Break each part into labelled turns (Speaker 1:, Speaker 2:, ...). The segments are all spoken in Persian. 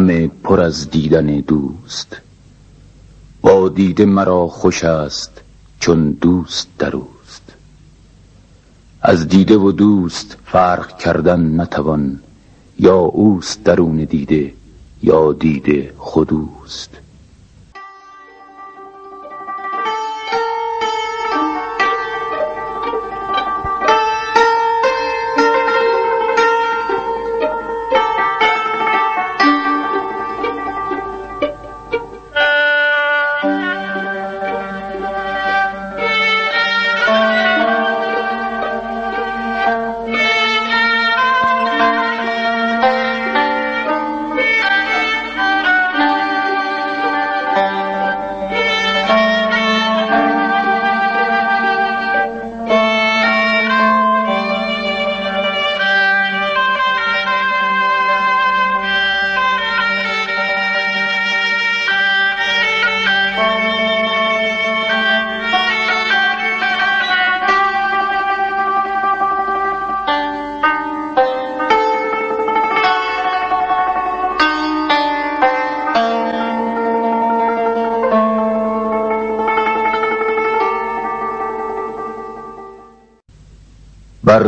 Speaker 1: همه پر از دیدن دوست. با دیده مرا خوش است چون دوست در اوست. از دیده و دوست فرق کردن نتوان یا اوست درون دیده یا دیده خودوست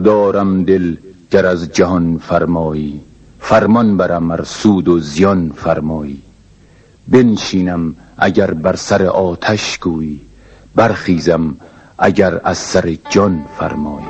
Speaker 1: بردارم دل گر از جهان فرمایی فرمان برم ار سود و زیان فرمایی. بنشینم اگر بر سر آتش گویی برخیزم اگر از سر جان فرمایی.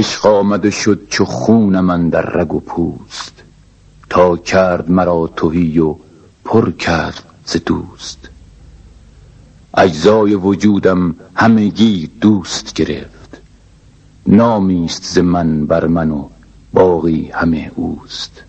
Speaker 1: عشق آمد شد چو خونم اندر رگ و پوست. تا کرد مرا تهی و پر کرد ز دوست. اجزای وجودم همگی دوست گرفت. نامی است ز من بر من و باقی همه اوست.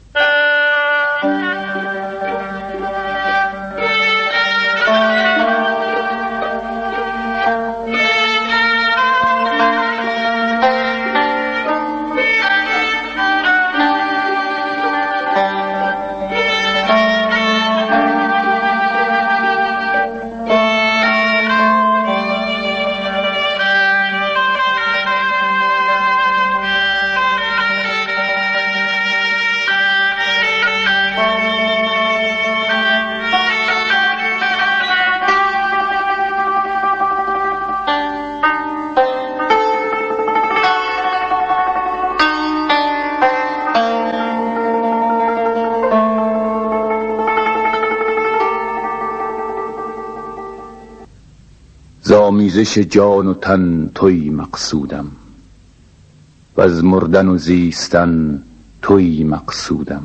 Speaker 1: زامیزش جان و تن توی مقصودم. و از مردن و زیستن توی مقصودم.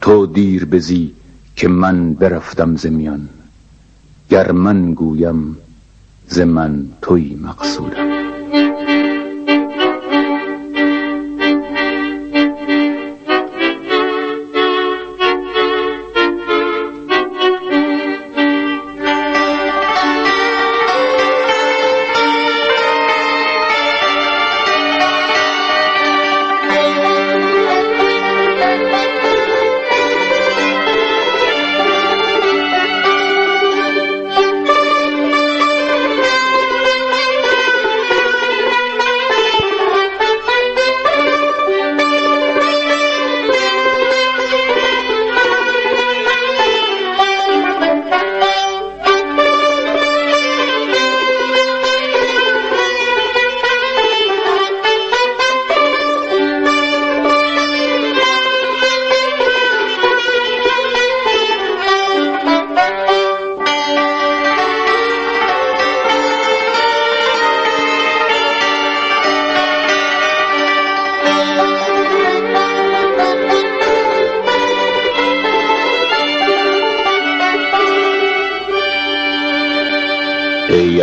Speaker 1: تو دیر بزی که من برفتم زمیان گر من گویم ز من توی مقصودم.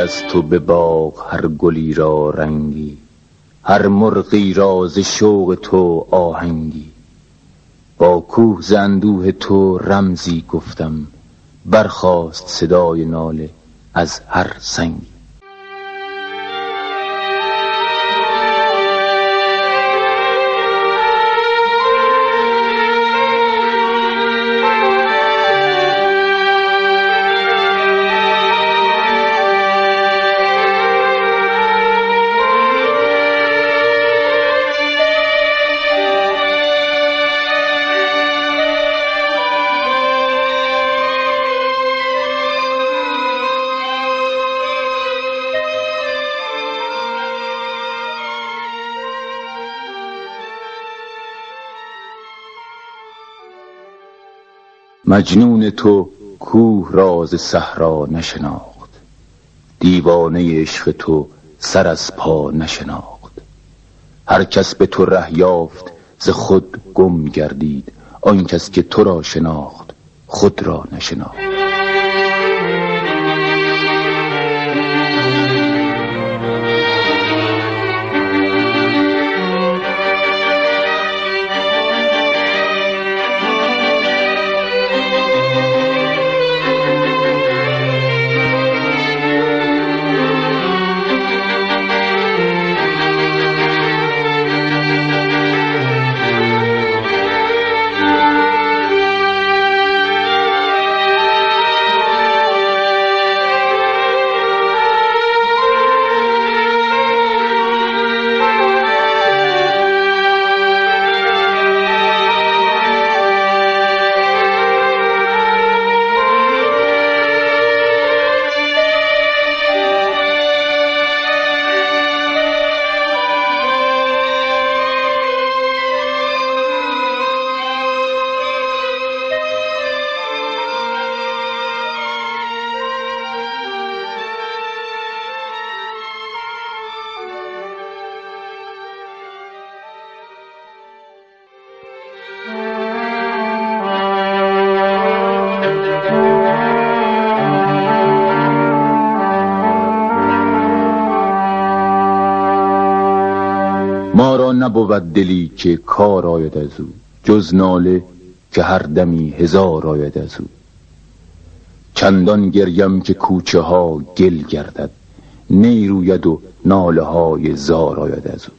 Speaker 1: از تو به باغ هر گلی را رنگی هر مرغی را ز شوق تو آهنگی. با کوه ز اندوه تو رمزی گفتم برخاست صدای ناله از هر سنگی. مجنون تو کوه راز صحرا نشناخت. دیوانه عشق تو سر از پا نشناخت. هر کس به تو ره یافت ز خود گم گردید. آن کس که تو را شناخت خود را نشناخت. نبود دلی که کار آید از او جز ناله که هر دمی هزار آید از او. چندان گریم که کوچه ها گل گردد نیروید و ناله های زار آید از او.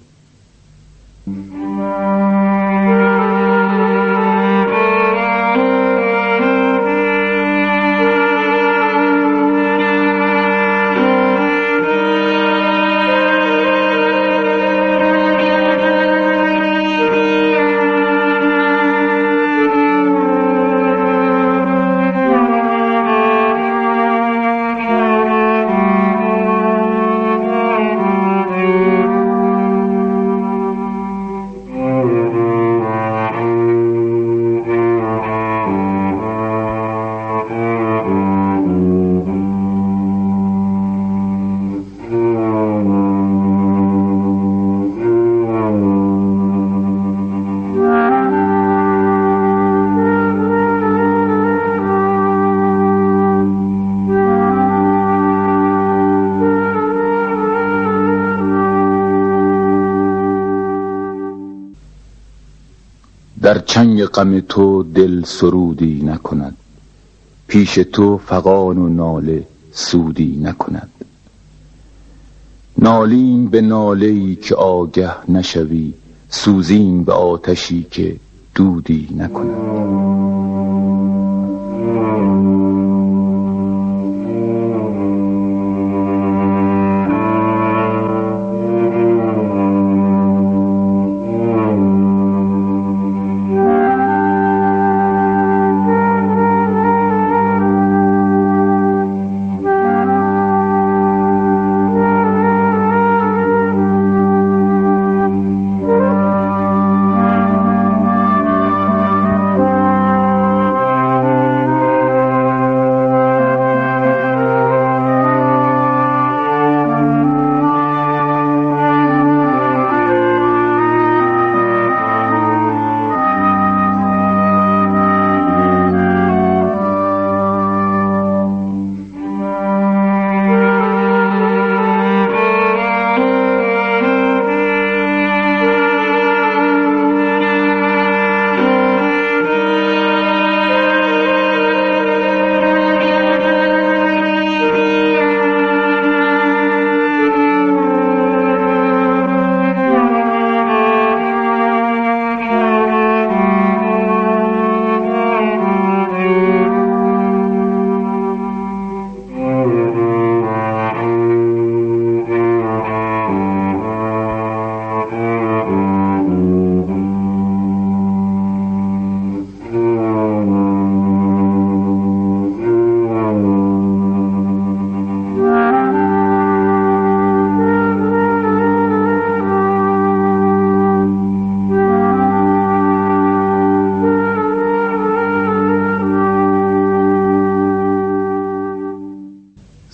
Speaker 1: غم تو دل سرودی نکند. پیش تو فقان و ناله سودی نکند. نالیم به ناله ای که آگه نشوی سوزیم به آتشی که دودی نکند.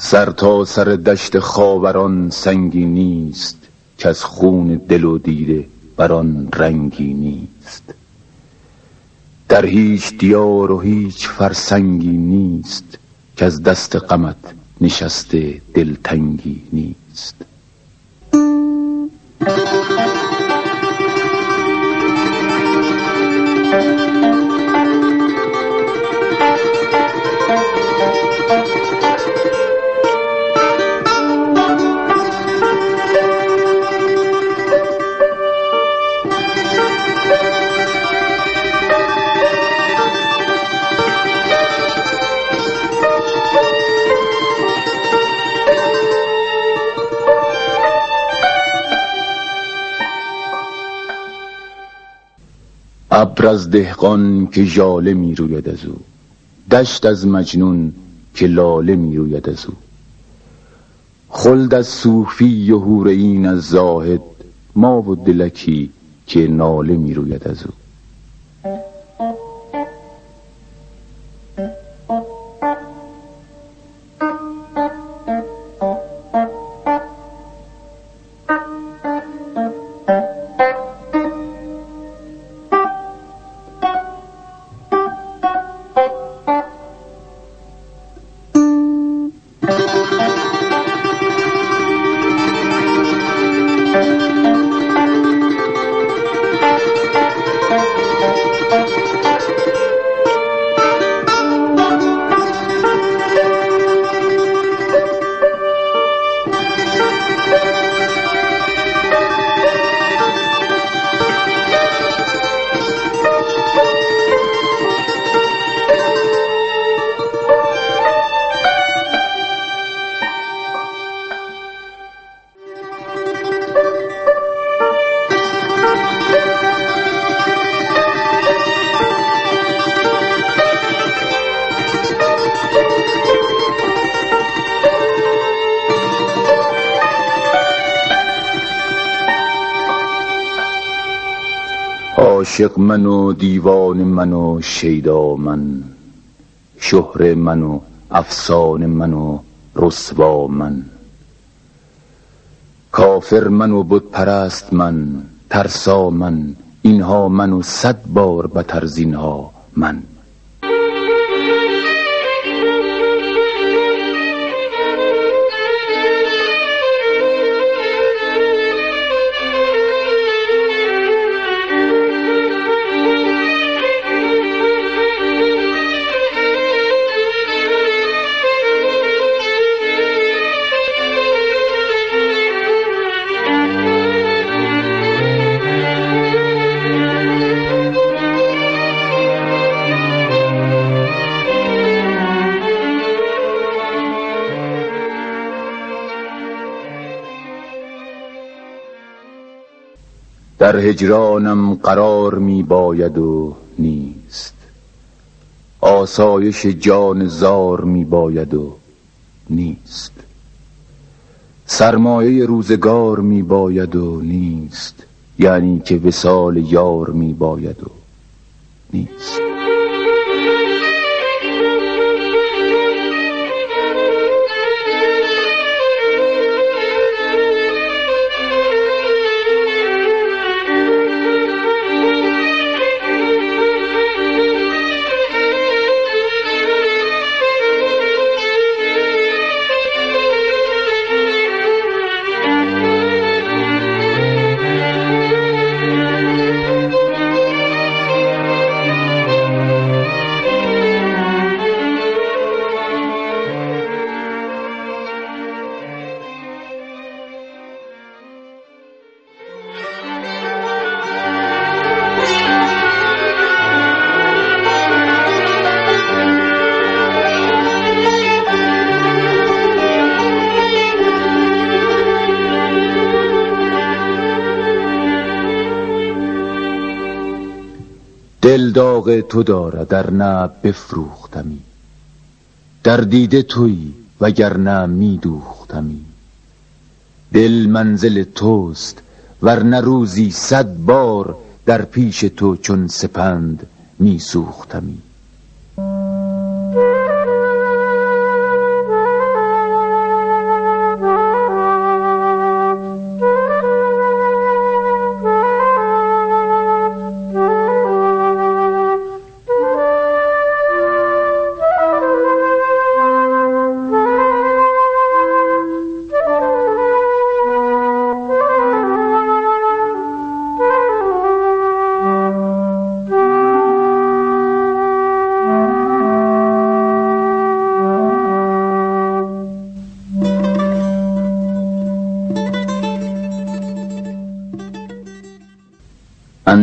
Speaker 1: سر تا سر دشت خاوران سنگی نیست که از خون دل و دیده بر آن رنگی نیست. در هیچ دیار و هیچ فرسنگی نیست که از دست غمت نشسته دلتنگی نیست. ابر از دهقان که ژاله می روید از او. دشت از مجنون که لاله می روید از او. خلد از صوفی و هورعین از زاهد ما و دلکی که ناله می روید از او. عاشق من و دیوان من و شیدا من شهر من و افسان من و رسوا من. کافر من و بت پرست من ترسا من اینها من و صد بار بتر زینها من. در هجرانم قرار می باید و نیست. آسایش جان زار می باید و نیست. سرمایه روزگار می باید و نیست. یعنی که وسال یار می باید و نیست. دل داغ تو دارد در نه بفروختمی. در دیده تویی وگرنه می دوختمی دل منزل توست ورنه روزی صد بار در پیش تو چون سپند می سوختمی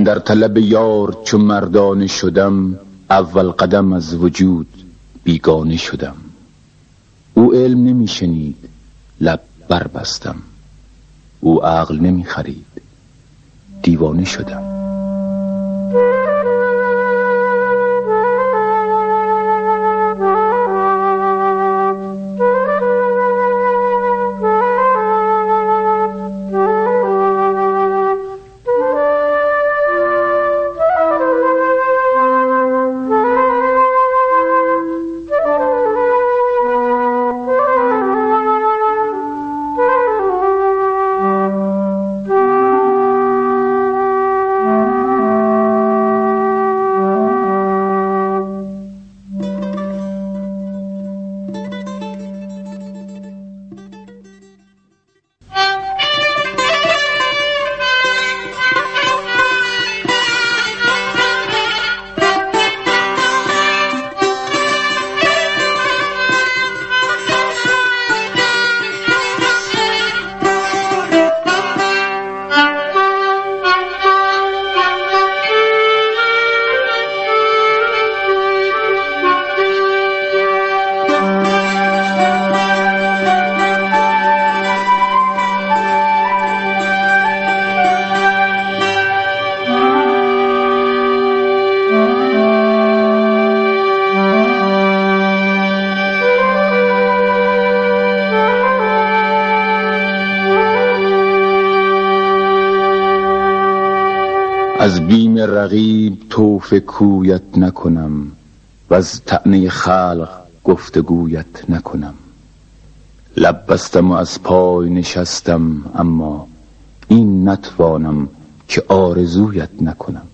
Speaker 1: اندر طلب یار چو مردانه شدم اول قدم از وجود بیگانه شدم. او علم نمی شنید لب بربستم. او عقل نمی خرید دیوانه شدم. از بیم رقیب توف کویت نکنم و از تعنی خلق گفتگویت نکنم. لب بستم و از پای نشستم اما این نتوانم که آرزویت نکنم.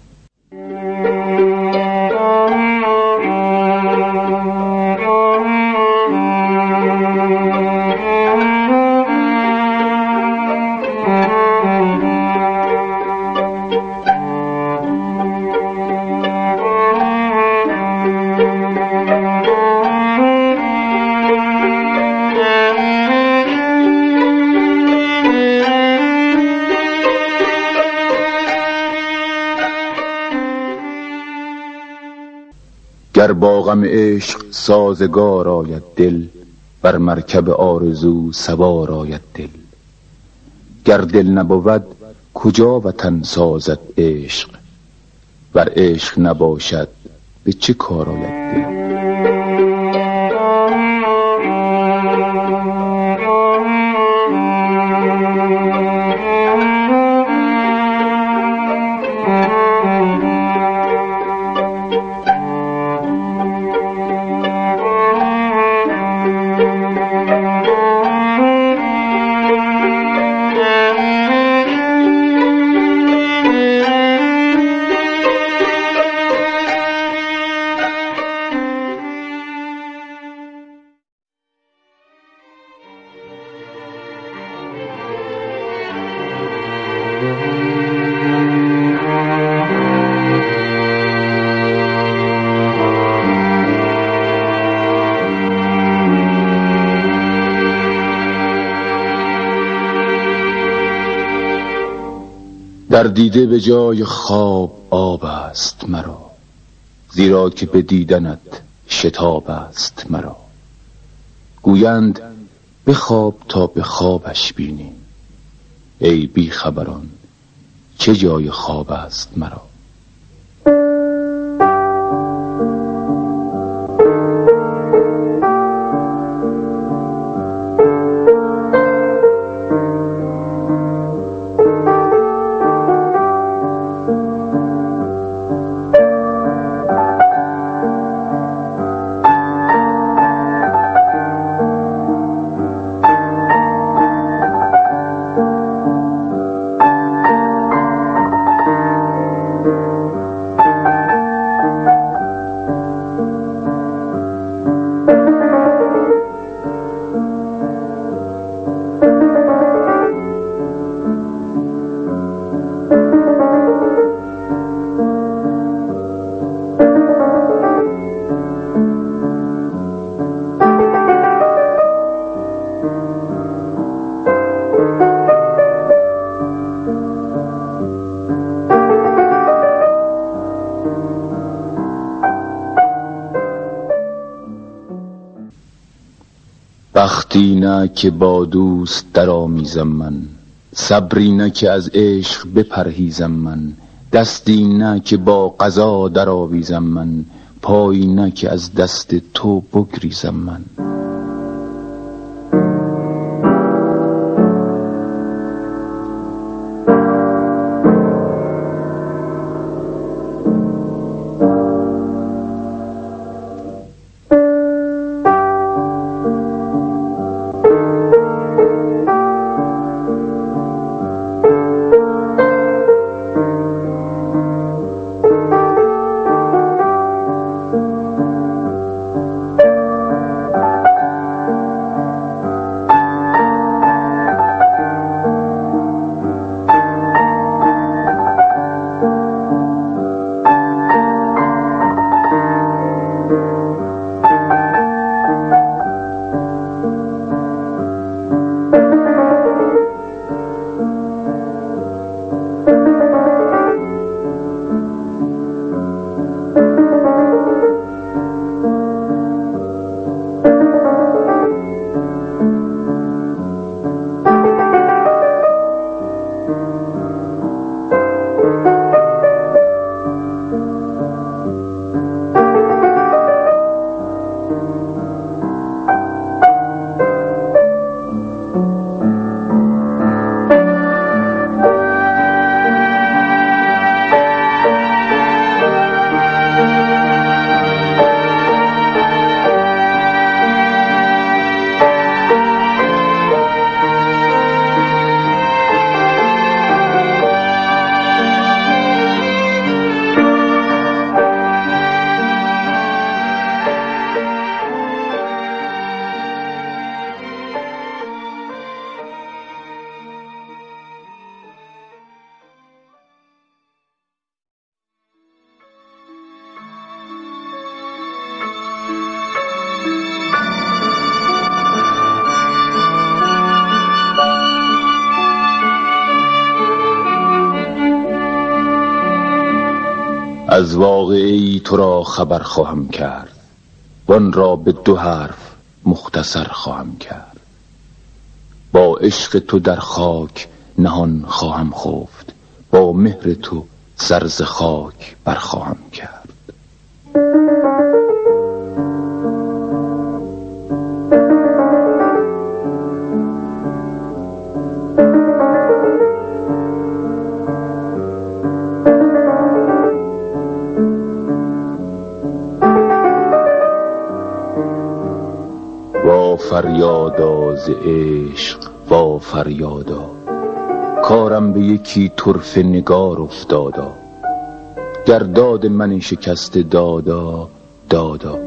Speaker 1: گر با غم عشق سازگار آید دل بر مرکب آرزو سوار آید دل. گر دل نبود کجا وطن سازد عشق؟ ور عشق نباشد به چه کار آید دل؟ در دیده به جای خواب آب است مرا زیرا که به دیدنت شتاب است مرا. گویند بخواب تا به خوابش بینی. ای بی خبران چه جای خواب است مرا؟ بختی نه که با دوست درآمیزم من صبری نه که از عشق بپرهیزم من دستی نه که با قضا درآویزم من پایی نه که از دست تو بگریزم من. از واقعی تو را خبر خواهم کرد وان را به دو حرف مختصر خواهم کرد. با عشق تو در خاک نهان خواهم خفت با مهر تو سرز خاک برخواهم کرد. فریادا ز عشق وا فریادا کارم به یکی طرفه نگار افتادا گر داد من شکسته دادا دادا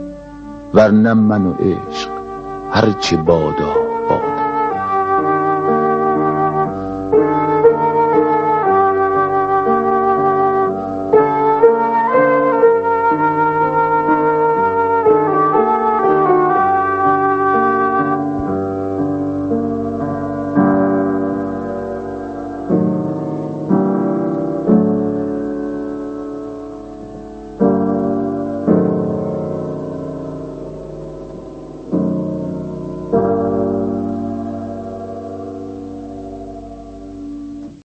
Speaker 1: ورنه من و عشق هرچه بادا